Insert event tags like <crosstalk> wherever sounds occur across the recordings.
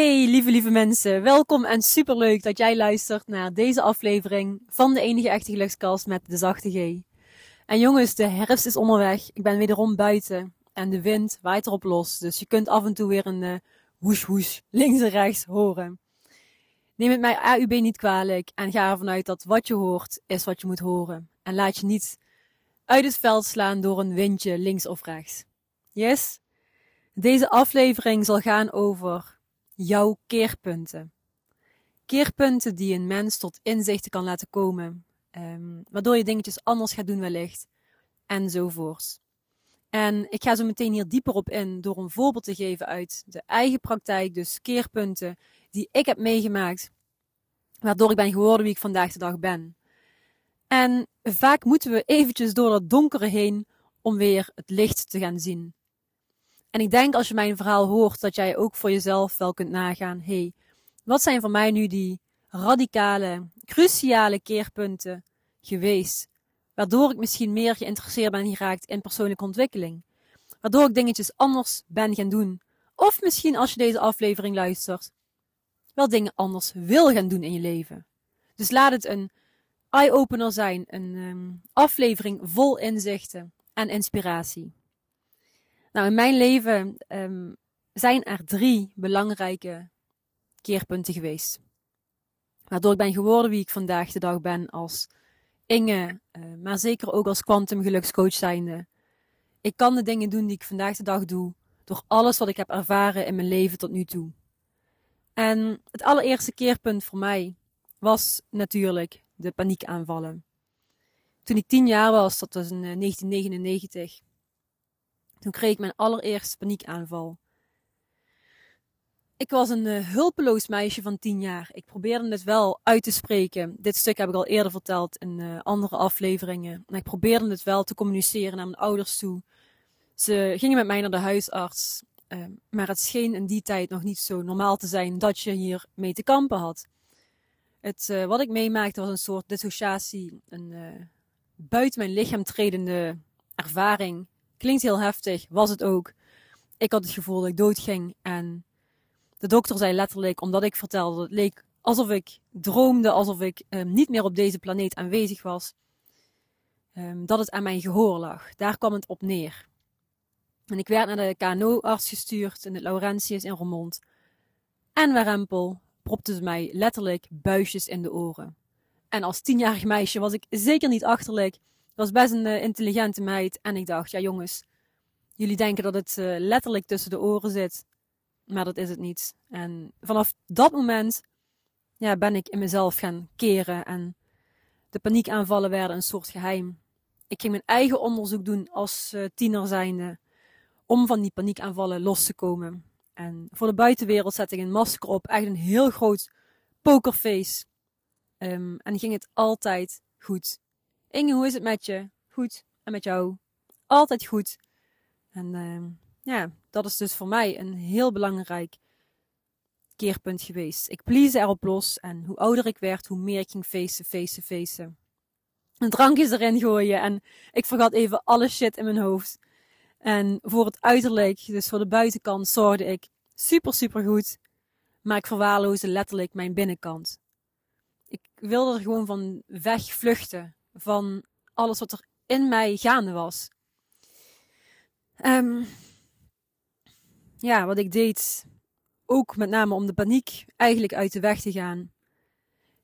Hey lieve lieve mensen, welkom en superleuk dat jij luistert naar deze aflevering van de enige echte gelukskast met de zachte G. En jongens, de herfst is onderweg, ik ben wederom buiten en de wind waait erop los, dus je kunt af en toe weer een woes woes links en rechts horen. Neem het mij AUB niet kwalijk en ga ervan uit dat wat je hoort is wat je moet horen. En laat je niet uit het veld slaan door een windje links of rechts. Yes? Deze aflevering zal gaan over jouw keerpunten. Keerpunten die een mens tot inzichten kan laten komen, um, waardoor je dingetjes anders gaat doen wellicht, enzovoorts. En ik ga zo meteen hier dieper op in door een voorbeeld te geven uit de eigen praktijk, dus keerpunten die ik heb meegemaakt, waardoor ik ben geworden wie ik vandaag de dag ben. En vaak moeten we eventjes door dat donkere heen om weer het licht te gaan zien. En ik denk als je mijn verhaal hoort, dat jij ook voor jezelf wel kunt nagaan. hey, wat zijn voor mij nu die radicale, cruciale keerpunten geweest? Waardoor ik misschien meer geïnteresseerd ben geraakt in persoonlijke ontwikkeling. Waardoor ik dingetjes anders ben gaan doen. Of misschien als je deze aflevering luistert, wel dingen anders wil gaan doen in je leven. Dus laat het een eye-opener zijn, een um, aflevering vol inzichten en inspiratie. Nou, in mijn leven um, zijn er drie belangrijke keerpunten geweest. Waardoor ik ben geworden wie ik vandaag de dag ben als Inge, uh, maar zeker ook als quantum gelukscoach zijnde. Ik kan de dingen doen die ik vandaag de dag doe, door alles wat ik heb ervaren in mijn leven tot nu toe. En het allereerste keerpunt voor mij was natuurlijk de paniekaanvallen. Toen ik tien jaar was, dat was in 1999, eh, toen kreeg ik mijn allereerste paniekaanval. Ik was een uh, hulpeloos meisje van tien jaar. Ik probeerde het wel uit te spreken. Dit stuk heb ik al eerder verteld in uh, andere afleveringen. En ik probeerde het wel te communiceren naar mijn ouders toe. Ze gingen met mij naar de huisarts. Uh, maar het scheen in die tijd nog niet zo normaal te zijn dat je hier mee te kampen had. Het, wat ik meemaakte was een soort dissociatie. Een buiten mijn lichaam tredende ervaring Klinkt heel heftig, was het ook. Ik had het gevoel dat ik doodging. En de dokter zei letterlijk, omdat ik vertelde, het leek alsof ik droomde, alsof ik um, niet meer op deze planeet aanwezig was. Um, dat het aan mijn gehoor lag. Daar kwam het op neer. En ik werd naar de KNO-arts gestuurd in het Laurentius in Roermond. En Warempel propte ze mij letterlijk buisjes in de oren. En als tienjarig meisje was ik zeker niet achterlijk was best een uh, intelligente meid. En ik dacht, ja jongens, jullie denken dat het uh, letterlijk tussen de oren zit. Maar dat is het niet. En vanaf dat moment ja, ben ik in mezelf gaan keren. En de paniekaanvallen werden een soort geheim. Ik ging mijn eigen onderzoek doen als uh, tiener zijnde. Om van die paniekaanvallen los te komen. En voor de buitenwereld zette ik een masker op. Echt een heel groot pokerface. Um, en ging het altijd goed. Inge, hoe is het met je? Goed. En met jou? Altijd goed. En uh, ja, dat is dus voor mij een heel belangrijk keerpunt geweest. Ik please erop los. En hoe ouder ik werd, hoe meer ik ging feesten, feesten, feesten. Een drankjes erin gooien. En ik vergat even alle shit in mijn hoofd. En voor het uiterlijk, dus voor de buitenkant, zorgde ik super, super goed. Maar ik verwaarloosde letterlijk mijn binnenkant. Ik wilde er gewoon van wegvluchten van alles wat er in mij gaande was. Um, ja, wat ik deed, ook met name om de paniek eigenlijk uit de weg te gaan.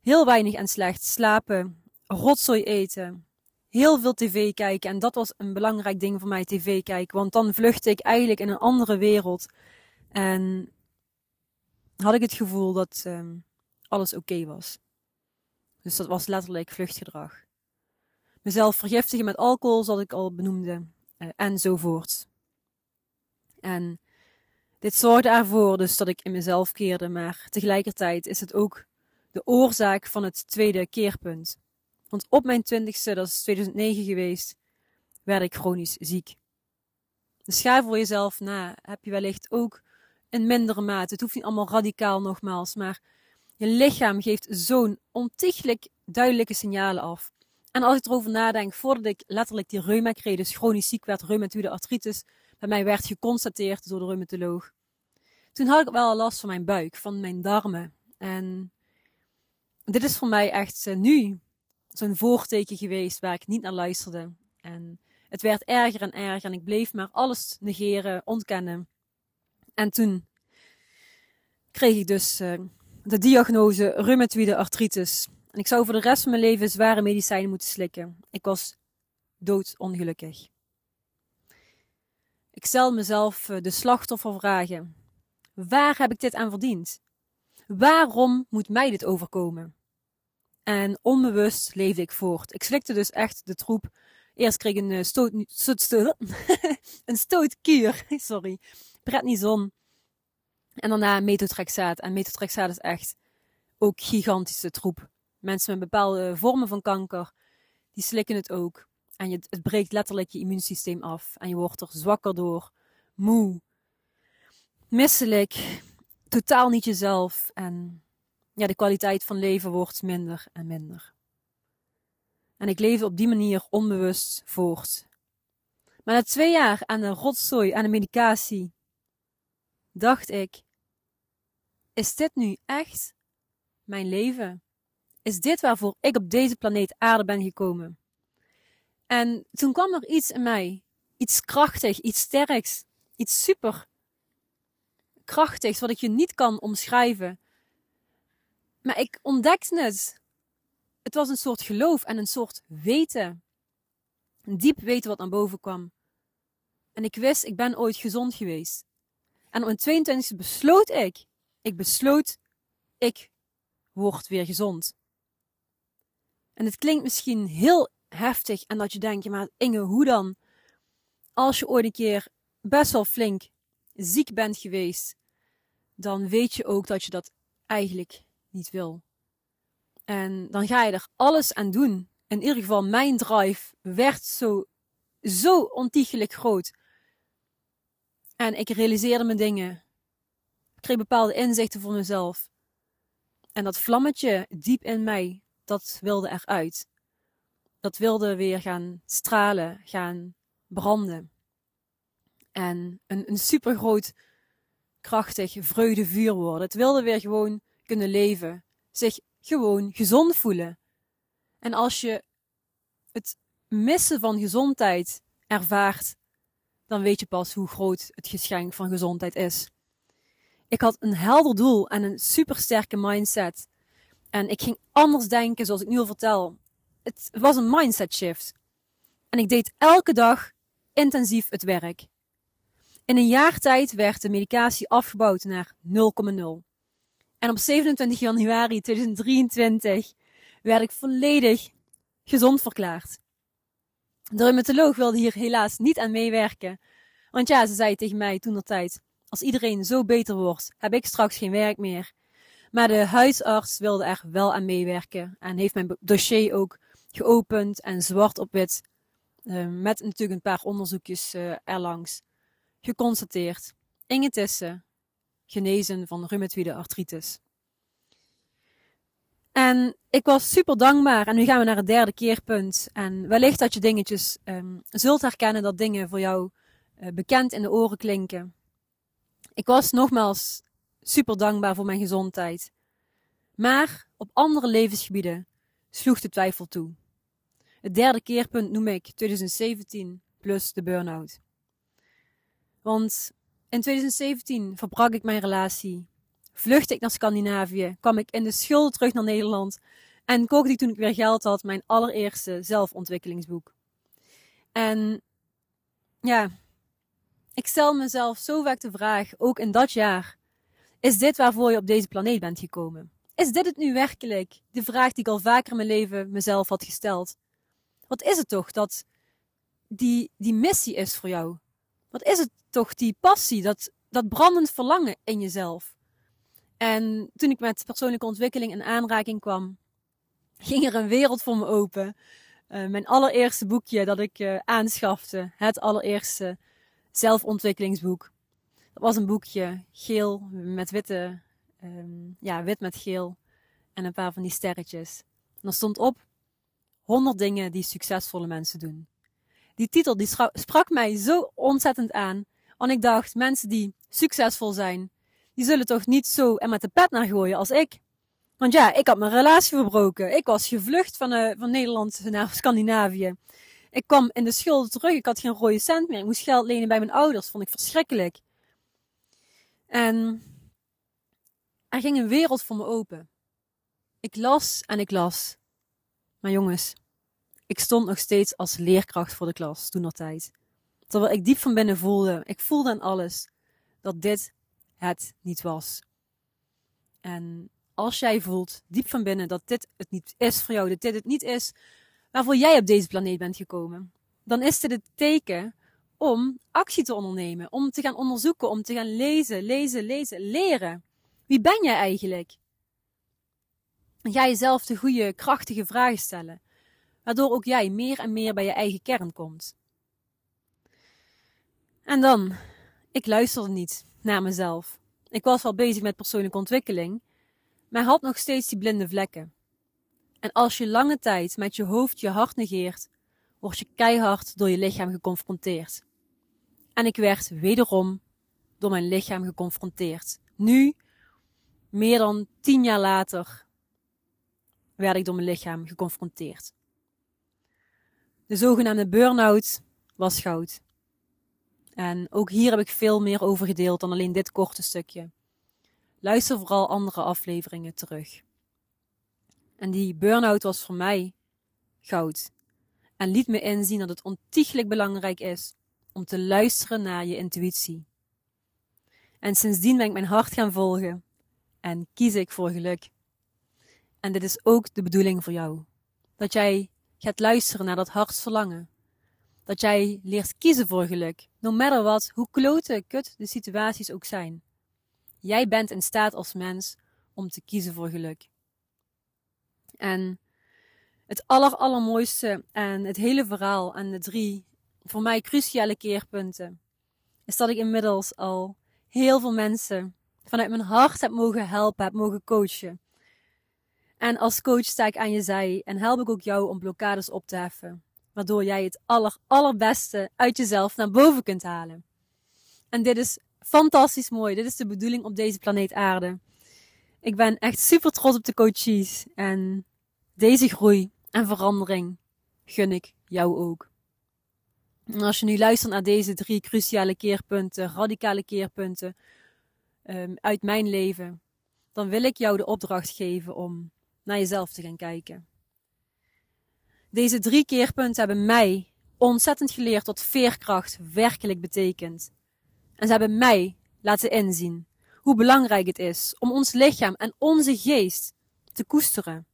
Heel weinig en slecht slapen, rotzooi eten, heel veel tv kijken. En dat was een belangrijk ding voor mij, tv kijken. Want dan vluchtte ik eigenlijk in een andere wereld. En had ik het gevoel dat um, alles oké was. Dus dat was letterlijk vluchtgedrag mezelf vergiftigen met alcohol, zoals ik al benoemde, uh, enzovoort. En dit zorgde ervoor dus dat ik in mezelf keerde, maar tegelijkertijd is het ook de oorzaak van het tweede keerpunt. Want op mijn twintigste, dat is 2009 geweest, werd ik chronisch ziek. Dus ga voor jezelf na. Heb je wellicht ook in mindere mate. Het hoeft niet allemaal radicaal nogmaals, maar je lichaam geeft zo'n ontiegelijk duidelijke signalen af. En als ik erover nadenk, voordat ik letterlijk die reuma kreeg, dus chronisch ziek werd, reumatoïde artritis, bij mij werd geconstateerd door de reumatoloog. toen had ik wel last van mijn buik, van mijn darmen. En dit is voor mij echt uh, nu zo'n voorteken geweest waar ik niet naar luisterde. En het werd erger en erger en ik bleef maar alles negeren, ontkennen. En toen kreeg ik dus uh, de diagnose reumatoïde artritis. En ik zou voor de rest van mijn leven zware medicijnen moeten slikken. Ik was doodongelukkig. Ik stel mezelf uh, de slachtoffervragen. Waar heb ik dit aan verdiend? Waarom moet mij dit overkomen? En onbewust leefde ik voort. Ik slikte dus echt de troep. Eerst kreeg ik een, uh, stoot, stoot, stoot <laughs> een stootkuur, <laughs> sorry, prednison. En daarna metotrexaat. En metotrexaat is echt ook gigantische troep. Mensen met bepaalde vormen van kanker, die slikken het ook. En je, het breekt letterlijk je immuunsysteem af. En je wordt er zwakker door, moe, misselijk, totaal niet jezelf. En ja, de kwaliteit van leven wordt minder en minder. En ik leefde op die manier onbewust voort. Maar na twee jaar aan de rotzooi, aan de medicatie, dacht ik: Is dit nu echt mijn leven? Is dit waarvoor ik op deze planeet Aarde ben gekomen? En toen kwam er iets in mij, iets krachtig, iets sterks, iets super krachtigs, wat ik je niet kan omschrijven. Maar ik ontdekte het. Het was een soort geloof en een soort weten. Een diep weten wat naar boven kwam. En ik wist, ik ben ooit gezond geweest. En op mijn 22e besloot ik, ik besloot, ik word weer gezond. En het klinkt misschien heel heftig en dat je denkt, maar Inge, hoe dan? Als je ooit een keer best wel flink ziek bent geweest, dan weet je ook dat je dat eigenlijk niet wil. En dan ga je er alles aan doen. In ieder geval, mijn drive werd zo, zo ontiegelijk groot. En ik realiseerde me dingen. Ik kreeg bepaalde inzichten voor mezelf. En dat vlammetje diep in mij, dat wilde eruit. Dat wilde weer gaan stralen, gaan branden. En een, een supergroot, krachtig vreugdevuur worden. Het wilde weer gewoon kunnen leven. Zich gewoon gezond voelen. En als je het missen van gezondheid ervaart, dan weet je pas hoe groot het geschenk van gezondheid is. Ik had een helder doel en een supersterke mindset. En ik ging anders denken, zoals ik nu al vertel. Het was een mindset shift. En ik deed elke dag intensief het werk. In een jaar tijd werd de medicatie afgebouwd naar 0,0. En op 27 januari 2023 werd ik volledig gezond verklaard. De reumatoloog wilde hier helaas niet aan meewerken. Want ja, ze zei tegen mij toen de tijd: Als iedereen zo beter wordt, heb ik straks geen werk meer. Maar de huisarts wilde er wel aan meewerken en heeft mijn dossier ook geopend en zwart op wit, uh, met natuurlijk een paar onderzoekjes uh, erlangs, geconstateerd. Inge Tissen, genezen van reumatoïde artritis. En ik was super dankbaar. En nu gaan we naar het derde keerpunt. En wellicht dat je dingetjes um, zult herkennen dat dingen voor jou uh, bekend in de oren klinken. Ik was nogmaals super dankbaar voor mijn gezondheid. Maar op andere levensgebieden sloeg de twijfel toe. Het derde keerpunt noem ik 2017 plus de burn-out. Want in 2017 verbrak ik mijn relatie. Vluchtte ik naar Scandinavië, kwam ik in de schulden terug naar Nederland en kookte ik toen ik weer geld had mijn allereerste zelfontwikkelingsboek. En ja, ik stel mezelf zo vaak de vraag, ook in dat jaar, is dit waarvoor je op deze planeet bent gekomen? Is dit het nu werkelijk? De vraag die ik al vaker in mijn leven mezelf had gesteld. Wat is het toch dat die, die missie is voor jou? Wat is het toch die passie, dat, dat brandend verlangen in jezelf? En toen ik met persoonlijke ontwikkeling in aanraking kwam, ging er een wereld voor me open. Uh, mijn allereerste boekje dat ik uh, aanschafte, het allereerste zelfontwikkelingsboek. Dat was een boekje, geel met witte, um, ja, wit met geel en een paar van die sterretjes. En stond op 100 dingen die succesvolle mensen doen. Die titel die sprak mij zo ontzettend aan, want ik dacht, mensen die succesvol zijn, die zullen toch niet zo en met de pet naar gooien als ik. Want ja, ik had mijn relatie verbroken. Ik was gevlucht van, uh, van Nederland naar Scandinavië. Ik kwam in de schulden terug. Ik had geen rode cent meer. Ik moest geld lenen bij mijn ouders. Vond ik verschrikkelijk. En er ging een wereld voor me open. Ik las en ik las. Maar jongens, ik stond nog steeds als leerkracht voor de klas toen tijd. Terwijl ik diep van binnen voelde, ik voelde aan alles, dat dit het niet was. En als jij voelt, diep van binnen, dat dit het niet is voor jou, dat dit het niet is waarvoor jij op deze planeet bent gekomen, dan is dit het teken om actie te ondernemen, om te gaan onderzoeken, om te gaan lezen, lezen, lezen, leren. Wie ben jij eigenlijk? En ga jezelf de goede, krachtige vragen stellen, waardoor ook jij meer en meer bij je eigen kern komt. En dan, ik luisterde niet naar mezelf. Ik was wel bezig met persoonlijke ontwikkeling, maar had nog steeds die blinde vlekken. En als je lange tijd met je hoofd je hart negeert, word je keihard door je lichaam geconfronteerd. En ik werd wederom door mijn lichaam geconfronteerd. Nu, meer dan tien jaar later, werd ik door mijn lichaam geconfronteerd. De zogenaamde burn-out was goud. En ook hier heb ik veel meer over gedeeld dan alleen dit korte stukje. Luister vooral andere afleveringen terug. En die burn-out was voor mij goud. En liet me inzien dat het ontiegelijk belangrijk is om te luisteren naar je intuïtie. En sindsdien ben ik mijn hart gaan volgen en kies ik voor geluk. En dit is ook de bedoeling voor jou. Dat jij gaat luisteren naar dat hartsverlangen. Dat jij leert kiezen voor geluk. No matter what, hoe klote kut de situaties ook zijn. Jij bent in staat als mens om te kiezen voor geluk. En het aller, allermooiste en het hele verhaal en de drie voor mij cruciale keerpunten is dat ik inmiddels al heel veel mensen vanuit mijn hart heb mogen helpen, heb mogen coachen. En als coach sta ik aan je zij en help ik ook jou om blokkades op te heffen, waardoor jij het aller, allerbeste uit jezelf naar boven kunt halen. En dit is fantastisch mooi. Dit is de bedoeling op deze planeet Aarde. Ik ben echt super trots op de coaches en deze groei en verandering gun ik jou ook. Als je nu luistert naar deze drie cruciale keerpunten, radicale keerpunten um, uit mijn leven, dan wil ik jou de opdracht geven om naar jezelf te gaan kijken. Deze drie keerpunten hebben mij ontzettend geleerd wat veerkracht werkelijk betekent. En ze hebben mij laten inzien hoe belangrijk het is om ons lichaam en onze geest te koesteren.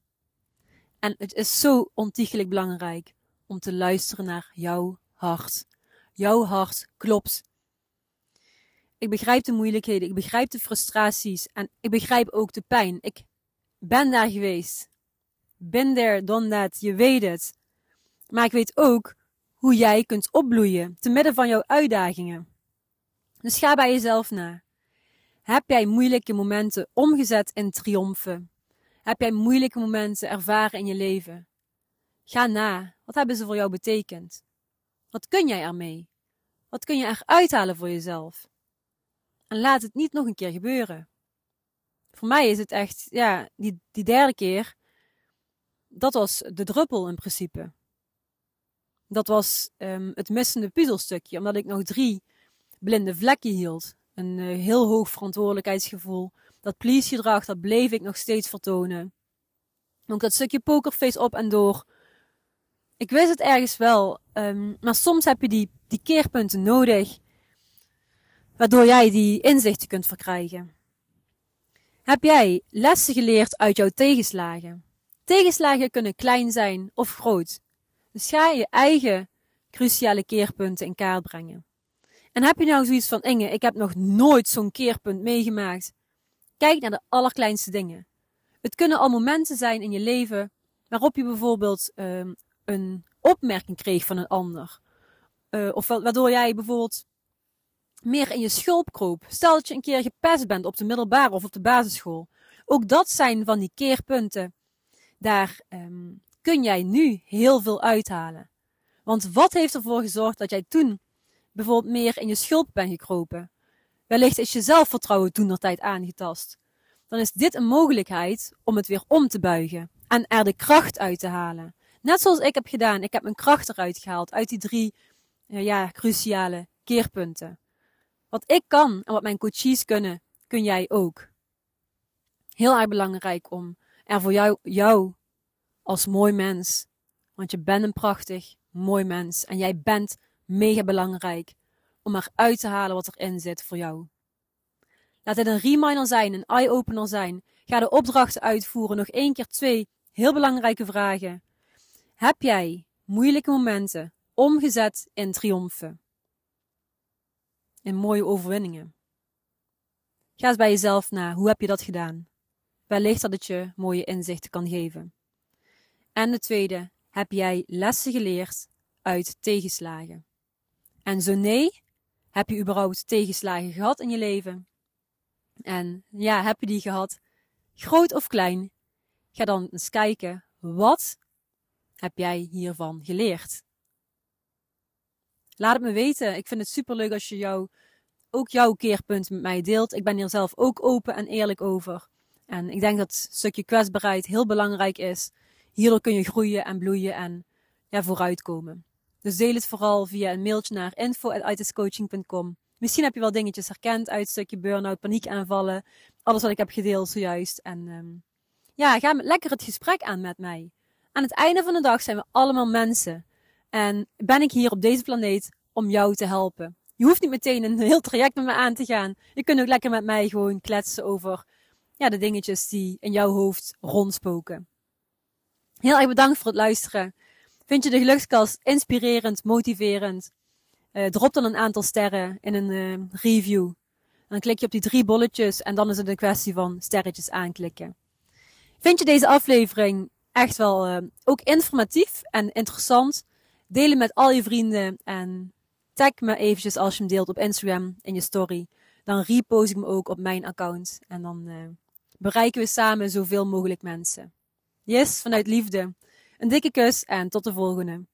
En het is zo ontiegelijk belangrijk om te luisteren naar jouw hart. Jouw hart klopt. Ik begrijp de moeilijkheden, ik begrijp de frustraties en ik begrijp ook de pijn. Ik ben daar geweest. Ben there, done that, je weet het. Maar ik weet ook hoe jij kunt opbloeien te midden van jouw uitdagingen. Dus ga bij jezelf na. Heb jij moeilijke momenten omgezet in triomfen? Heb jij moeilijke momenten ervaren in je leven? Ga na. Wat hebben ze voor jou betekend? Wat kun jij ermee? Wat kun je eruit halen voor jezelf? En laat het niet nog een keer gebeuren. Voor mij is het echt, ja, die, die derde keer, dat was de druppel in principe. Dat was um, het missende puzzelstukje, omdat ik nog drie blinde vlekken hield. Een uh, heel hoog verantwoordelijkheidsgevoel. Dat please gedrag, dat bleef ik nog steeds vertonen. Ook dat stukje pokerface op en door. Ik wist het ergens wel, um, maar soms heb je die, die keerpunten nodig, waardoor jij die inzichten kunt verkrijgen. Heb jij lessen geleerd uit jouw tegenslagen? Tegenslagen kunnen klein zijn of groot. Dus ga je eigen cruciale keerpunten in kaart brengen. En heb je nou zoiets van, Inge, ik heb nog nooit zo'n keerpunt meegemaakt. Kijk naar de allerkleinste dingen. Het kunnen al momenten zijn in je leven waarop je bijvoorbeeld um, een opmerking kreeg van een ander. Uh, of waardoor jij bijvoorbeeld meer in je schulp kroop. Stel dat je een keer gepest bent op de middelbare of op de basisschool. Ook dat zijn van die keerpunten. Daar um, kun jij nu heel veel uithalen. Want wat heeft ervoor gezorgd dat jij toen bijvoorbeeld meer in je schulp bent gekropen? Wellicht is je zelfvertrouwen toen tijd aangetast. Dan is dit een mogelijkheid om het weer om te buigen en er de kracht uit te halen. Net zoals ik heb gedaan. Ik heb mijn kracht eruit gehaald uit die drie eh, ja, cruciale keerpunten. Wat ik kan en wat mijn coaches kunnen, kun jij ook. Heel erg belangrijk om er voor jou, jou als mooi mens, want je bent een prachtig, mooi mens en jij bent mega belangrijk om eruit te halen wat erin zit voor jou. Laat het een reminder zijn, een eye-opener zijn. Ga de opdrachten uitvoeren. Nog één keer twee heel belangrijke vragen. Heb jij moeilijke momenten omgezet in triomfen? In mooie overwinningen? Ga eens bij jezelf na. Hoe heb je dat gedaan? Wellicht dat het je mooie inzichten kan geven. En de tweede, heb jij lessen geleerd uit tegenslagen? En zo nee, heb je überhaupt tegenslagen gehad in je leven? En ja, heb je die gehad, groot of klein? Ga dan eens kijken, wat heb jij hiervan geleerd? Laat het me weten. Ik vind het superleuk als je jou, ook jouw keerpunt met mij deelt. Ik ben hier zelf ook open en eerlijk over. En ik denk dat het stukje kwetsbaarheid heel belangrijk is. Hierdoor kun je groeien en bloeien en ja, vooruitkomen. Dus deel het vooral via een mailtje naar info.itiscoaching.com. Misschien heb je wel dingetjes herkend uit het stukje burn-out, paniekaanvallen. Alles wat ik heb gedeeld zojuist. En um, ja, ga lekker het gesprek aan met mij. Aan het einde van de dag zijn we allemaal mensen. En ben ik hier op deze planeet om jou te helpen. Je hoeft niet meteen een heel traject met me aan te gaan. Je kunt ook lekker met mij gewoon kletsen over ja, de dingetjes die in jouw hoofd rondspoken. Heel erg bedankt voor het luisteren. Vind je de gelukskast inspirerend, motiverend? Uh, drop dan een aantal sterren in een uh, review. Dan klik je op die drie bolletjes en dan is het een kwestie van sterretjes aanklikken. Vind je deze aflevering echt wel uh, ook informatief en interessant? Deel hem met al je vrienden en tag me eventjes als je hem deelt op Instagram in je story. Dan repost ik hem ook op mijn account en dan bereiken we samen zoveel mogelijk mensen. Yes, vanuit liefde. Een dikke kus en tot de volgende.